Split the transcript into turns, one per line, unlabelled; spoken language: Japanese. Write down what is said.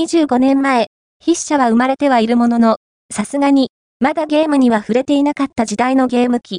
25年前、筆者は生まれてはいるものの、さすがに、まだゲームには触れていなかった時代のゲーム機、